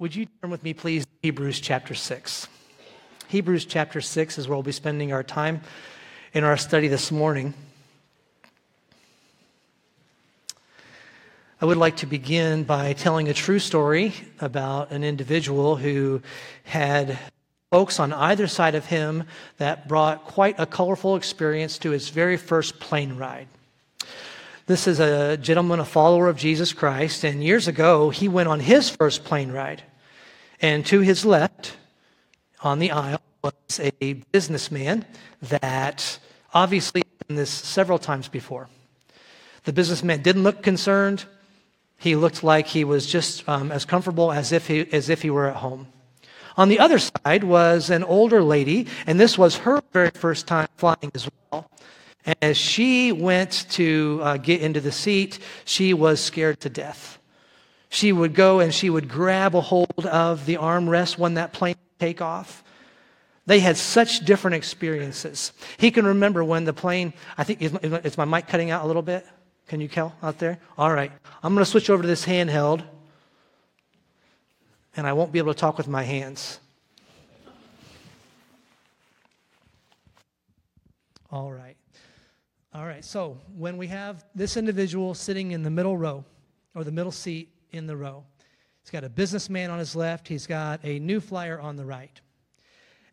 Would you turn with me, please, Hebrews chapter 6? Hebrews chapter 6 is where we'll be spending our time in our study this morning. I would like to begin by telling a true story about an individual who had folks on either side of him that brought quite a colorful experience to his very first plane ride. This is a gentleman, a follower of Jesus Christ, and years ago he went on his first plane ride. And to his left on the aisle was a businessman that obviously done this several times before. The businessman didn't look concerned. He looked like he was just um, as comfortable as if, he, as if he were at home. On the other side was an older lady, and this was her very first time flying as well. As she went to uh, get into the seat, she was scared to death. She would go and she would grab a hold of the armrest when that plane take off. They had such different experiences. He can remember when the plane, I think, is my mic cutting out a little bit? Can you tell out there? All right. I'm going to switch over to this handheld and I won't be able to talk with my hands. All right. All right. So when we have this individual sitting in the middle row or the middle seat in the row, he's got a businessman on his left, he's got a new flyer on the right.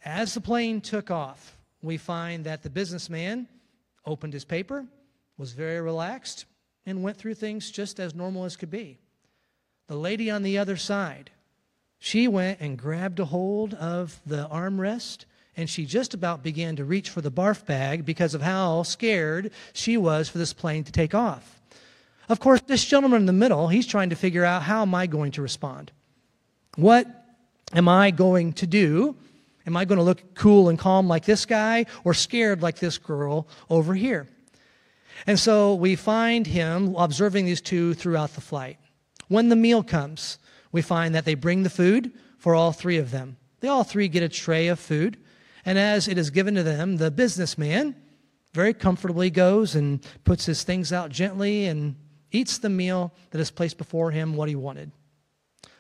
As the plane took off, we find that the businessman opened his paper, was very relaxed, and went through things just as normal as could be. The lady on the other side she went and grabbed a hold of the armrest and she just about began to reach for the barf bag because of how scared she was for this plane to take off. Of course, this gentleman in the middle, he's trying to figure out how am I going to respond? What am I going to do? Am I going to look cool and calm like this guy or scared like this girl over here? And so we find him observing these two throughout the flight. When the meal comes, we find that they bring the food for all three of them. They all three get a tray of food, and as it is given to them, the businessman very comfortably goes and puts his things out gently and eats the meal that is placed before him what he wanted.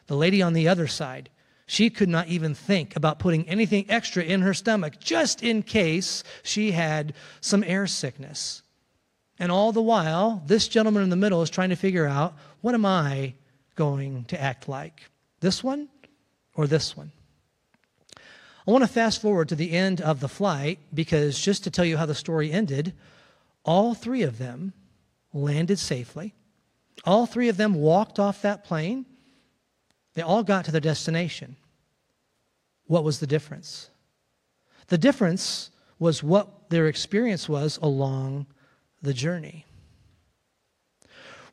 The lady on the other side, she could not even think about putting anything extra in her stomach just in case she had some air sickness. And all the while, this gentleman in the middle is trying to figure out what am I going to act like? This one or this one? I want to fast forward to the end of the flight because just to tell you how the story ended, all three of them landed safely. All three of them walked off that plane. They all got to their destination. What was the difference? The difference was what their experience was along the journey.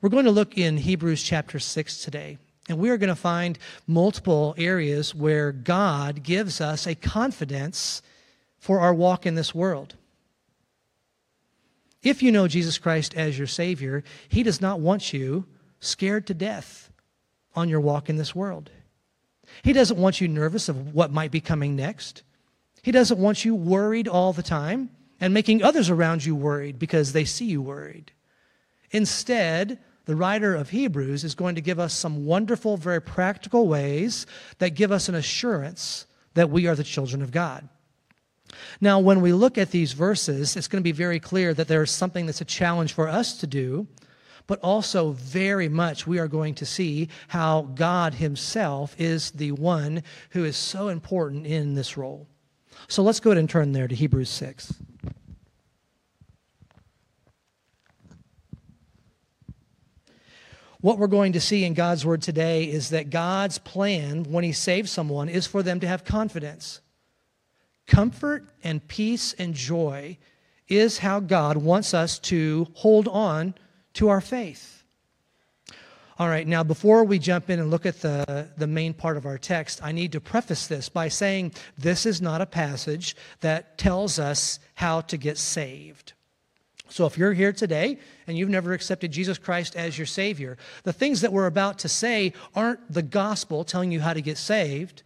We're going to look in Hebrews chapter 6 today, and we are going to find multiple areas where God gives us a confidence for our walk in this world. If you know Jesus Christ as your Savior, He does not want you scared to death on your walk in this world. He doesn't want you nervous of what might be coming next. He doesn't want you worried all the time and making others around you worried because they see you worried. Instead, the writer of Hebrews is going to give us some wonderful, very practical ways that give us an assurance that we are the children of God. Now, when we look at these verses, it's going to be very clear that there is something that's a challenge for us to do, but also very much we are going to see how God Himself is the one who is so important in this role. So let's go ahead and turn there to Hebrews 6. What we're going to see in God's word today is that God's plan when he saves someone is for them to have confidence. Comfort and peace and joy is how God wants us to hold on to our faith. All right, now before we jump in and look at the, the main part of our text, I need to preface this by saying this is not a passage that tells us how to get saved. So if you're here today and you've never accepted Jesus Christ as your Savior, the things that we're about to say aren't the gospel telling you how to get saved,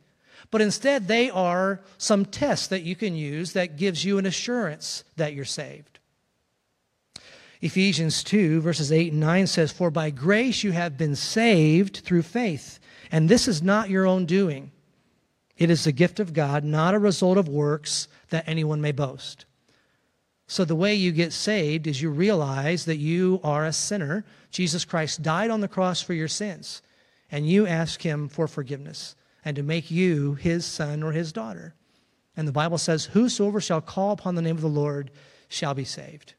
but instead they are some tests that you can use that gives you an assurance that you're saved. Ephesians 2, verses 8 and 9 says, For by grace you have been saved through faith And this is not your own doing. It is the gift of God, not a result of works that anyone may boast. So, the way you get saved is you realize that you are a sinner. Jesus Christ died on the cross for your sins, and you ask Him for forgiveness and to make you His son or His daughter. And the Bible says, Whosoever shall call upon the name of the Lord shall be saved.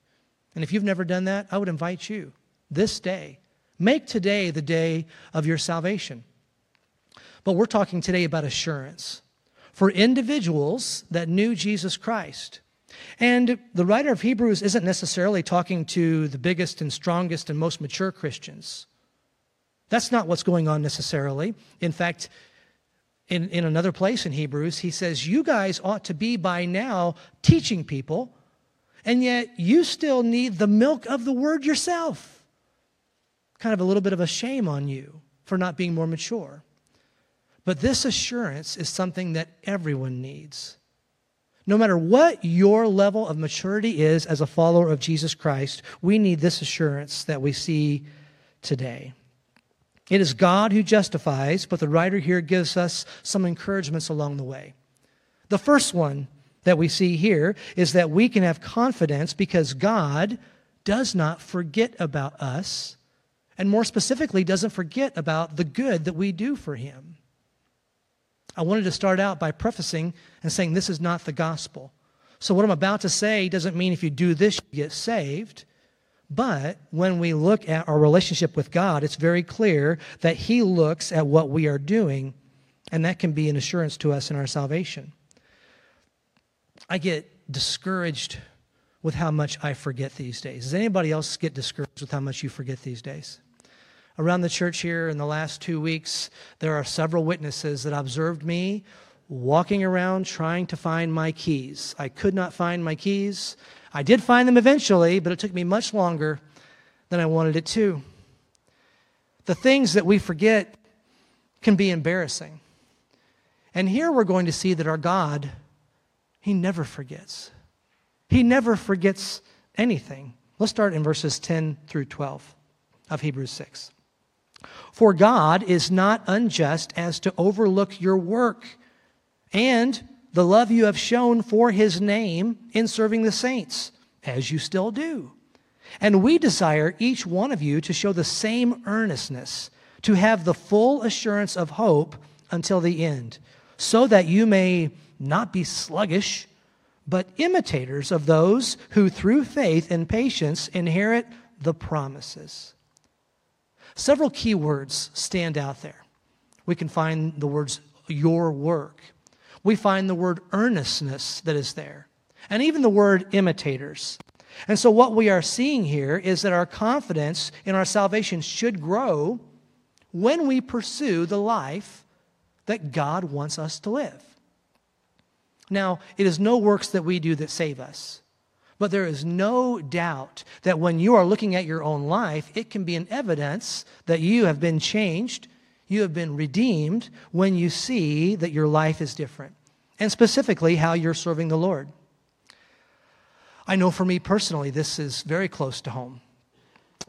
And if you've never done that, I would invite you this day. Make today the day of your salvation. But we're talking today about assurance for individuals that knew Jesus Christ. And the writer of Hebrews isn't necessarily talking to the biggest and strongest and most mature Christians. That's not what's going on necessarily. In fact, in, in another place in Hebrews, he says, You guys ought to be by now teaching people, and yet you still need the milk of the word yourself. Kind of a little bit of a shame on you for not being more mature. But this assurance is something that everyone needs. No matter what your level of maturity is as a follower of Jesus Christ, we need this assurance that we see today. It is God who justifies, but the writer here gives us some encouragements along the way. The first one that we see here is that we can have confidence because God does not forget about us, and more specifically, doesn't forget about the good that we do for Him. I wanted to start out by prefacing and saying this is not the gospel. So, what I'm about to say doesn't mean if you do this, you get saved. But when we look at our relationship with God, it's very clear that He looks at what we are doing, and that can be an assurance to us in our salvation. I get discouraged with how much I forget these days. Does anybody else get discouraged with how much you forget these days? Around the church here in the last two weeks, there are several witnesses that observed me walking around trying to find my keys. I could not find my keys. I did find them eventually, but it took me much longer than I wanted it to. The things that we forget can be embarrassing. And here we're going to see that our God, He never forgets. He never forgets anything. Let's start in verses 10 through 12 of Hebrews 6. For God is not unjust as to overlook your work and the love you have shown for his name in serving the saints, as you still do. And we desire each one of you to show the same earnestness, to have the full assurance of hope until the end, so that you may not be sluggish, but imitators of those who through faith and patience inherit the promises. Several key words stand out there. We can find the words your work. We find the word earnestness that is there, and even the word imitators. And so, what we are seeing here is that our confidence in our salvation should grow when we pursue the life that God wants us to live. Now, it is no works that we do that save us. But there is no doubt that when you are looking at your own life, it can be an evidence that you have been changed, you have been redeemed when you see that your life is different, and specifically how you're serving the Lord. I know for me personally, this is very close to home.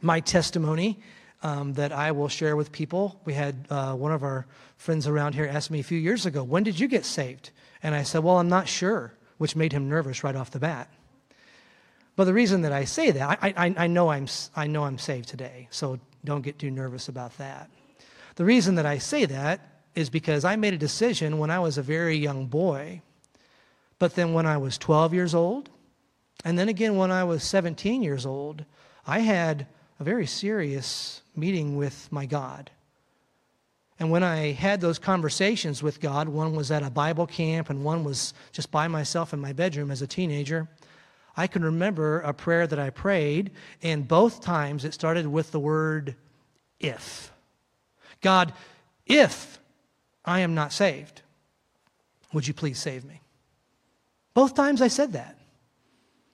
My testimony um, that I will share with people. We had uh, one of our friends around here ask me a few years ago, When did you get saved? And I said, Well, I'm not sure, which made him nervous right off the bat. But the reason that I say that, I, I, I, know I'm, I know I'm saved today, so don't get too nervous about that. The reason that I say that is because I made a decision when I was a very young boy, but then when I was 12 years old, and then again when I was 17 years old, I had a very serious meeting with my God. And when I had those conversations with God, one was at a Bible camp and one was just by myself in my bedroom as a teenager. I can remember a prayer that I prayed, and both times it started with the word if. God, if I am not saved, would you please save me? Both times I said that.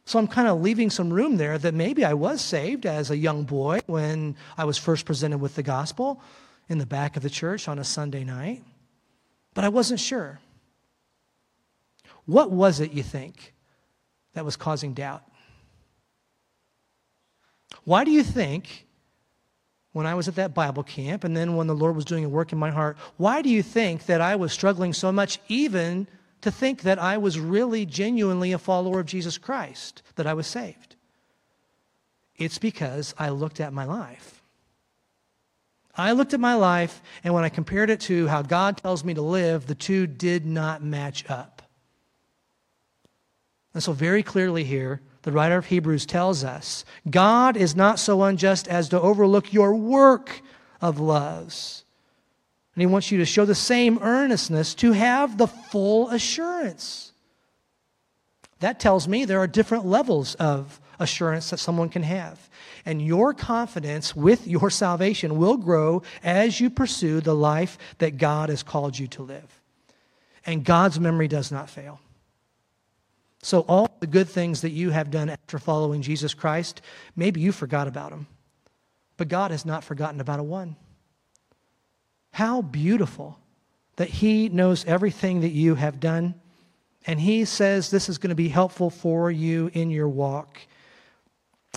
So I'm kind of leaving some room there that maybe I was saved as a young boy when I was first presented with the gospel in the back of the church on a Sunday night, but I wasn't sure. What was it, you think, that was causing doubt. Why do you think when I was at that Bible camp and then when the Lord was doing a work in my heart, why do you think that I was struggling so much, even to think that I was really genuinely a follower of Jesus Christ, that I was saved? It's because I looked at my life. I looked at my life, and when I compared it to how God tells me to live, the two did not match up. And so, very clearly here, the writer of Hebrews tells us God is not so unjust as to overlook your work of loves. And he wants you to show the same earnestness to have the full assurance. That tells me there are different levels of assurance that someone can have. And your confidence with your salvation will grow as you pursue the life that God has called you to live. And God's memory does not fail. So, all the good things that you have done after following Jesus Christ, maybe you forgot about them. But God has not forgotten about a one. How beautiful that He knows everything that you have done. And He says this is going to be helpful for you in your walk.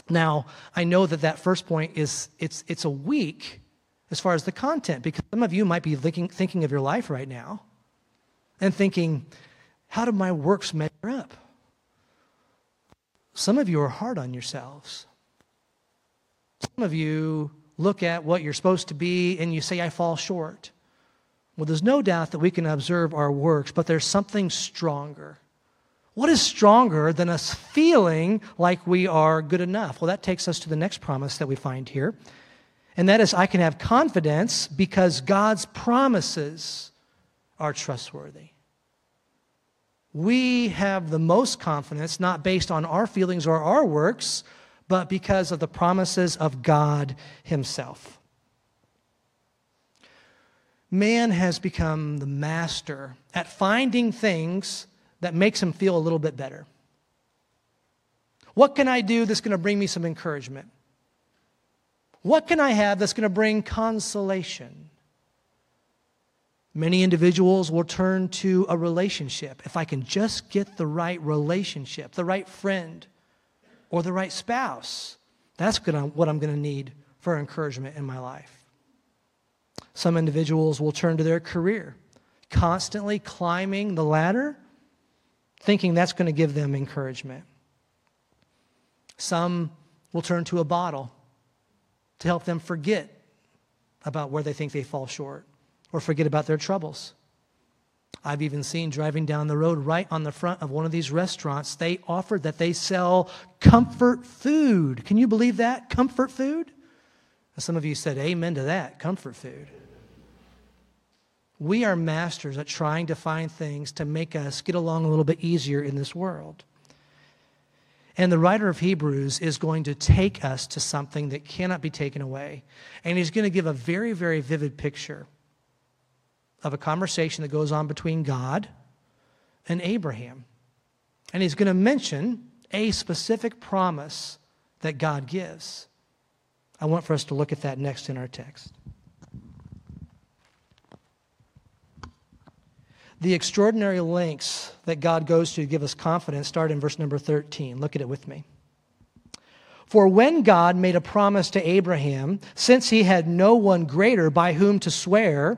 Now, I know that that first point is it's, it's a weak as far as the content, because some of you might be thinking, thinking of your life right now and thinking, how do my works measure up? Some of you are hard on yourselves. Some of you look at what you're supposed to be and you say, I fall short. Well, there's no doubt that we can observe our works, but there's something stronger. What is stronger than us feeling like we are good enough? Well, that takes us to the next promise that we find here. And that is, I can have confidence because God's promises are trustworthy we have the most confidence, not based on our feelings or our works, but because of the promises of God Himself. Man has become the master at finding things that makes him feel a little bit better. What can I do that's going to bring me some encouragement? What can I have that's going to bring consolation? Many individuals will turn to a relationship. If I can just get the right relationship, the right friend, or the right spouse, that's gonna, what I'm going to need for encouragement in my life. Some individuals will turn to their career, constantly climbing the ladder, thinking that's going to give them encouragement. Some will turn to a bottle to help them forget about where they think they fall short or forget about their troubles. I've even seen driving down the road right on the front of one of these restaurants, they offered that they sell comfort food. Can you believe that? Comfort food? Some of you said amen to that, comfort food. We are masters at trying to find things to make us get along a little bit easier in this world. And the writer of Hebrews is going to take us to something that cannot be taken away. And he's going to give a very, very vivid picture of a conversation that goes on between God and Abraham. And he's going to mention a specific promise that God gives. I want for us to look at that next in our text. The extraordinary lengths that God goes to to give us confidence start in verse number 13. Look at it with me. For when God made a promise to Abraham, since he had no one greater by whom to swear,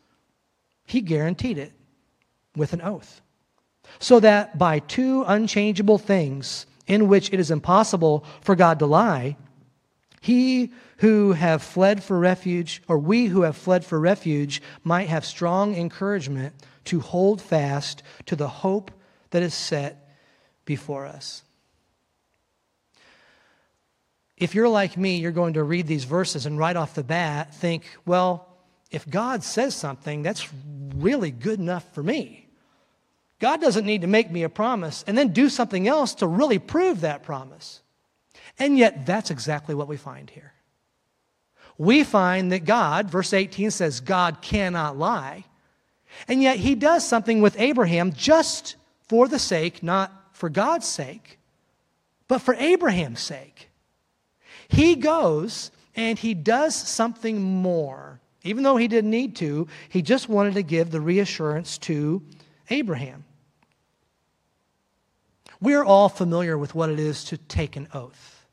he guaranteed it with an oath. So that by two unchangeable things in which it is impossible for God to lie, he who have fled for refuge, or we who have fled for refuge, might have strong encouragement to hold fast to the hope that is set before us. If you're like me, you're going to read these verses and right off the bat think, well, if God says something, that's really good enough for me. God doesn't need to make me a promise and then do something else to really prove that promise. And yet, that's exactly what we find here. We find that God, verse 18 says, God cannot lie. And yet he does something with Abraham just for the sake, not for God's sake, but for Abraham's sake. He goes and he does something more. Even though he didn't need to, he just wanted to give the reassurance to Abraham. We're all familiar with what it is to take an oath.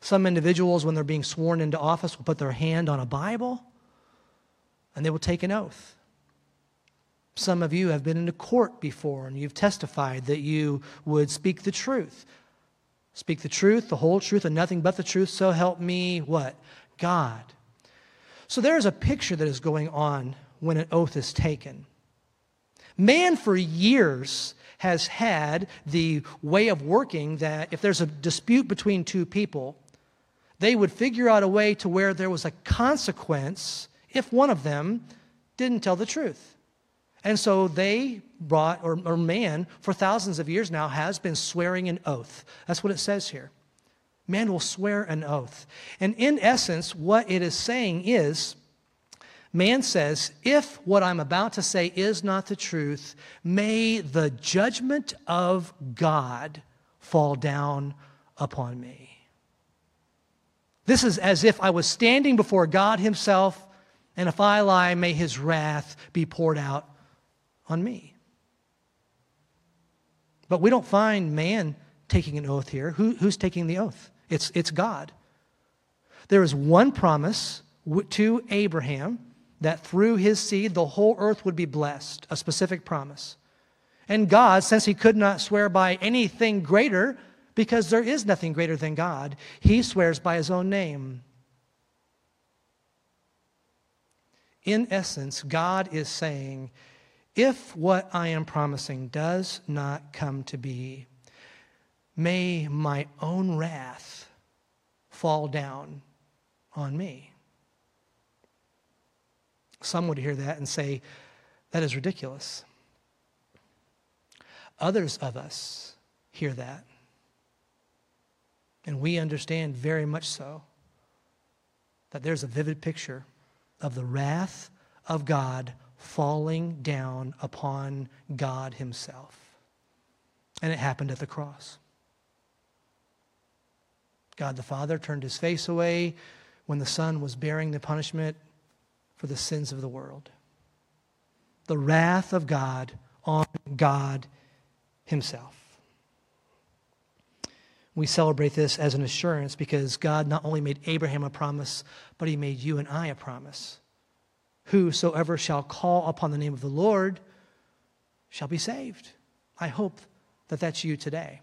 Some individuals, when they're being sworn into office, will put their hand on a Bible and they will take an oath. Some of you have been into court before and you've testified that you would speak the truth. Speak the truth, the whole truth, and nothing but the truth. So help me, what? God. So there is a picture that is going on when an oath is taken. Man, for years, has had the way of working that if there's a dispute between two people, they would figure out a way to where there was a consequence if one of them didn't tell the truth. And so they brought, or, or, man, for thousands of years now, has been swearing an oath. That's what it says here. Man will swear an oath. And in essence, what it is saying is man says, if what I'm about to say is not the truth, may the judgment of God fall down upon me. This is as if I was standing before God Himself, and if I lie, may His wrath be poured out on me. But we don't find man taking an oath here. Who, who's taking the oath? It's, it's God. There is one promise to Abraham that through his seed the whole earth would be blessed, a specific promise. And God, since he could not swear by anything greater, because there is nothing greater than God, he swears by his own name. In essence, God is saying, if what I am promising does not come to be, may my own wrath fall down on me. Some would hear that and say, that is ridiculous. Others of us hear that, and we understand very much so that there's a vivid picture of the wrath of God falling down upon God Himself. And it happened at the cross. God the Father turned his face away when the Son was bearing the punishment for the sins of the world. The wrath of God on God Himself. We celebrate this as an assurance because God not only made Abraham a promise, but He made you and I a promise. Whosoever shall call upon the name of the Lord shall be saved. I hope that that's you today.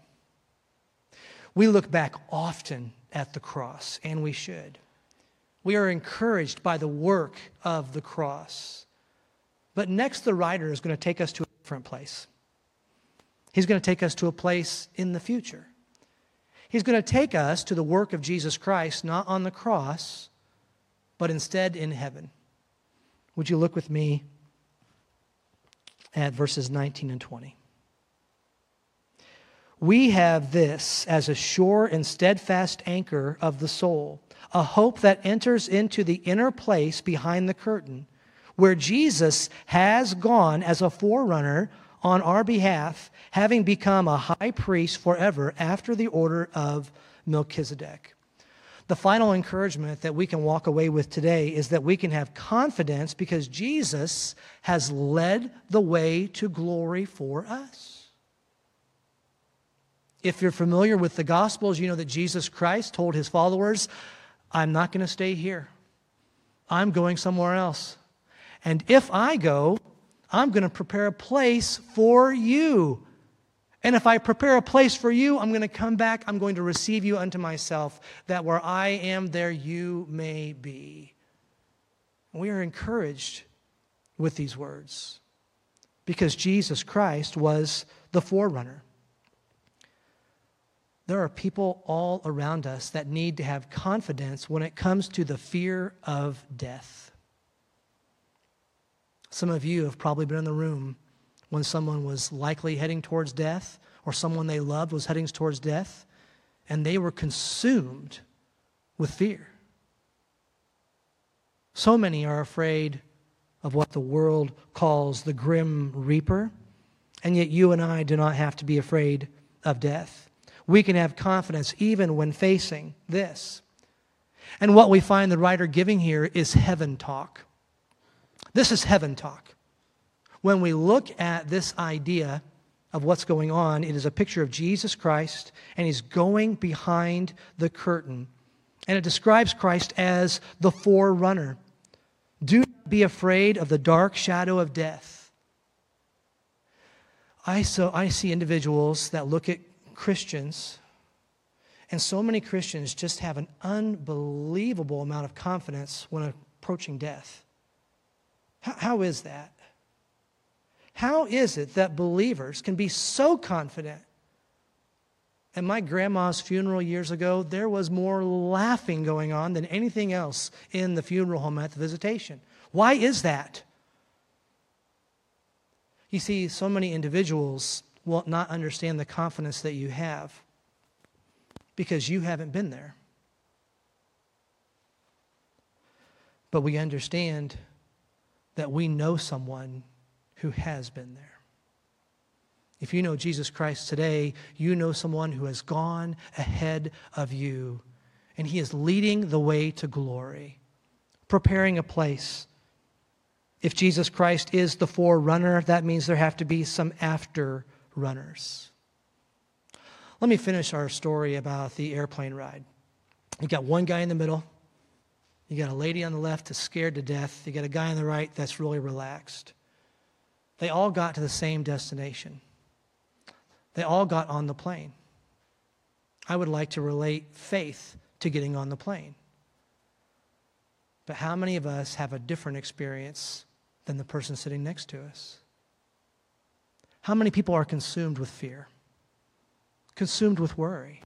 We look back often at the cross, and we should. We are encouraged by the work of the cross. But next, the writer is going to take us to a different place. He's going to take us to a place in the future. He's going to take us to the work of Jesus Christ, not on the cross, but instead in heaven. Would you look with me at verses 19 and 20? We have this as a sure and steadfast anchor of the soul, a hope that enters into the inner place behind the curtain, where Jesus has gone as a forerunner on our behalf, having become a high priest forever after the order of Melchizedek. The final encouragement that we can walk away with today is that we can have confidence because Jesus has led the way to glory for us. If you're familiar with the Gospels, you know that Jesus Christ told his followers, I'm not going to stay here. I'm going somewhere else. And if I go, I'm going to prepare a place for you. And if I prepare a place for you, I'm going to come back. I'm going to receive you unto myself, that where I am, there you may be. We are encouraged with these words because Jesus Christ was the forerunner. There are people all around us that need to have confidence when it comes to the fear of death. Some of you have probably been in the room when someone was likely heading towards death or someone they loved was heading towards death, and they were consumed with fear. So many are afraid of what the world calls the grim reaper, and yet you and I do not have to be afraid of death. We can have confidence even when facing this. And what we find the writer giving here is heaven talk. This is heaven talk. When we look at this idea of what's going on, it is a picture of Jesus Christ, and he's going behind the curtain. And it describes Christ as the forerunner. Do not be afraid of the dark shadow of death. I, so, I see individuals that look at Christians, and so many Christians just have an unbelievable amount of confidence when approaching death. how, how is that? How is it that believers can be so confident? At my grandma's funeral years ago, there was more laughing going on than anything else in the funeral home at the visitation. Why is that? You see, so many individuals will not understand the confidence that you have because you haven't been there. But we understand that we know someone who has been there. If you know Jesus Christ today, you know someone who has gone ahead of you, and he is leading the way to glory, preparing a place. If Jesus Christ is the forerunner, that means there have to be some after runners. Let me finish our story about the airplane ride. You got one guy in the middle, you got a lady on the left that's scared to death, you got a guy on the right that's really relaxed. They all got to the same destination. They all got on the plane. I would like to relate faith to getting on the plane. But how many of us have a different experience than the person sitting next to us? How many people are consumed with fear? Consumed with worry?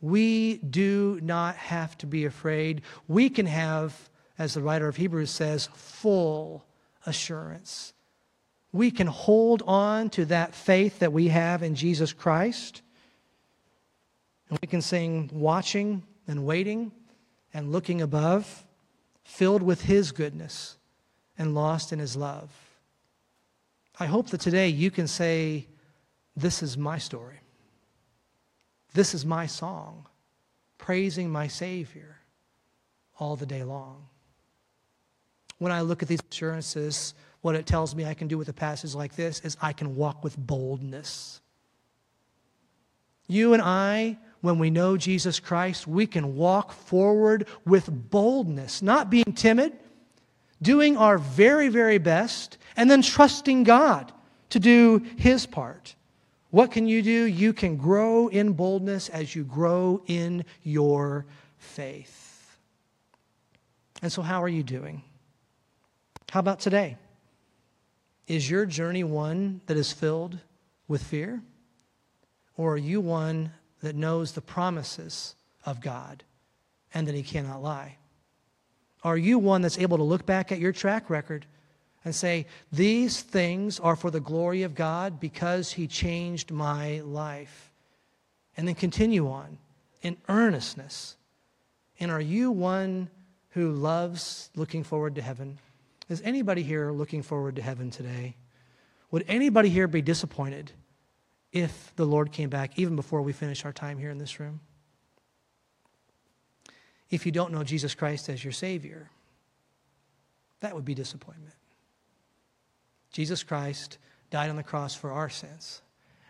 We do not have to be afraid. We can have, as the writer of Hebrews says, full assurance. We can hold on to that faith that we have in Jesus Christ. And we can sing, watching and waiting and looking above, filled with His goodness and lost in His love. I hope that today you can say, This is my story. This is my song, praising my Savior all the day long. When I look at these assurances, what it tells me I can do with a passage like this is I can walk with boldness. You and I, when we know Jesus Christ, we can walk forward with boldness, not being timid, doing our very, very best, and then trusting God to do His part. What can you do? You can grow in boldness as you grow in your faith. And so, how are you doing? How about today? Is your journey one that is filled with fear? Or are you one that knows the promises of God and that He cannot lie? Are you one that's able to look back at your track record and say, These things are for the glory of God because He changed my life? And then continue on in earnestness. And are you one who loves looking forward to heaven? Is anybody here looking forward to heaven today? Would anybody here be disappointed if the Lord came back even before we finish our time here in this room? If you don't know Jesus Christ as your Savior, that would be disappointment. Jesus Christ died on the cross for our sins.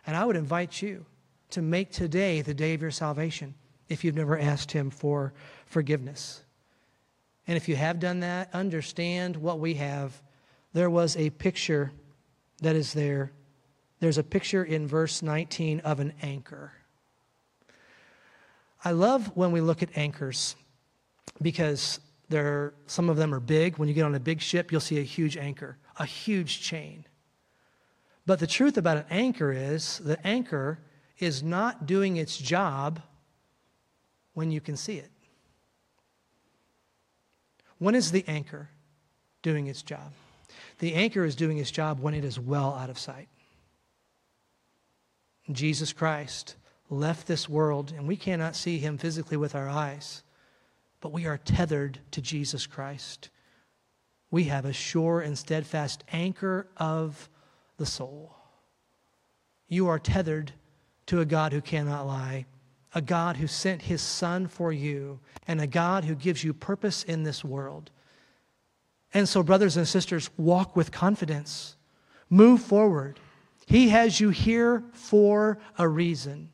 And I would invite you to make today the day of your salvation if you've never asked Him for forgiveness. And if you have done that, understand what we have. There was a picture that is there. There's a picture in verse 19 of an anchor. I love when we look at anchors because there, some of them are big. When you get on a big ship, you'll see a huge anchor, a huge chain. But the truth about an anchor is the anchor is not doing its job when you can see it. When is the anchor doing its job? The anchor is doing its job when it is well out of sight. Jesus Christ left this world, and we cannot see him physically with our eyes. But we are tethered to Jesus Christ. We have a sure and steadfast anchor of the soul. You are tethered to a God who cannot lie, a God who sent his Son for you, and a God who gives you purpose in this world. And so, brothers and sisters, walk with confidence, move forward. He has you here for a reason.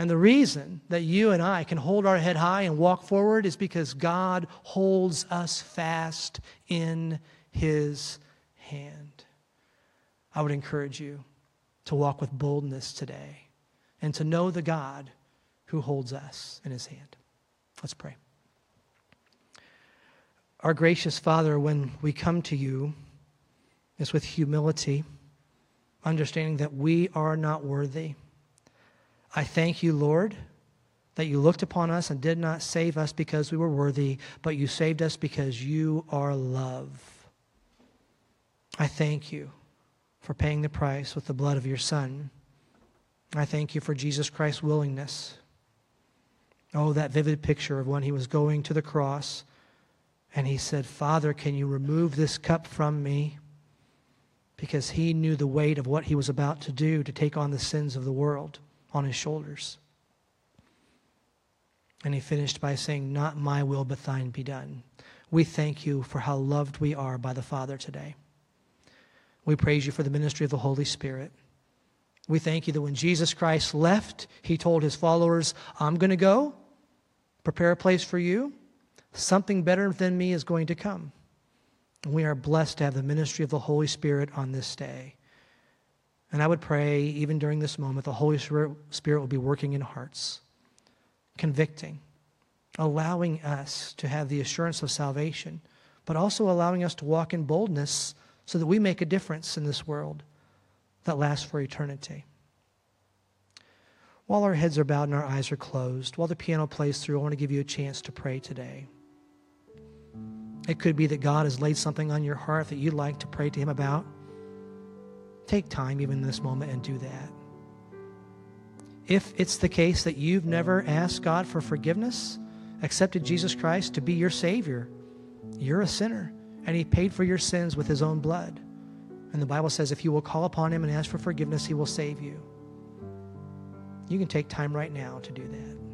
And the reason that you and I can hold our head high and walk forward is because God holds us fast in His hand. I would encourage you to walk with boldness today and to know the God who holds us in His hand. Let's pray. Our gracious Father, when we come to you, it's with humility, understanding that we are not worthy I thank you, Lord, that you looked upon us and did not save us because we were worthy, but you saved us because you are love. I thank you for paying the price with the blood of your Son. I thank you for Jesus Christ's willingness. Oh, that vivid picture of when he was going to the cross and he said, Father, can you remove this cup from me? Because he knew the weight of what he was about to do to take on the sins of the world on his shoulders. And he finished by saying, Not my will, but thine be done. We thank you for how loved we are by the Father today. We praise you for the ministry of the Holy Spirit. We thank you that when Jesus Christ left, he told his followers, I'm going to go, prepare a place for you. Something better than me is going to come. And we are blessed to have the ministry of the Holy Spirit on this day. And I would pray, even during this moment, the Holy Spirit will be working in hearts, convicting, allowing us to have the assurance of salvation, but also allowing us to walk in boldness so that we make a difference in this world that lasts for eternity. While our heads are bowed and our eyes are closed, while the piano plays through, I want to give you a chance to pray today. It could be that God has laid something on your heart that you'd like to pray to Him about. Take time, even in this moment, and do that. If it's the case that you've never asked God for forgiveness, accepted Jesus Christ to be your Savior, you're a sinner, and He paid for your sins with His own blood. And the Bible says if you will call upon Him and ask for forgiveness, He will save you. You can take time right now to do that.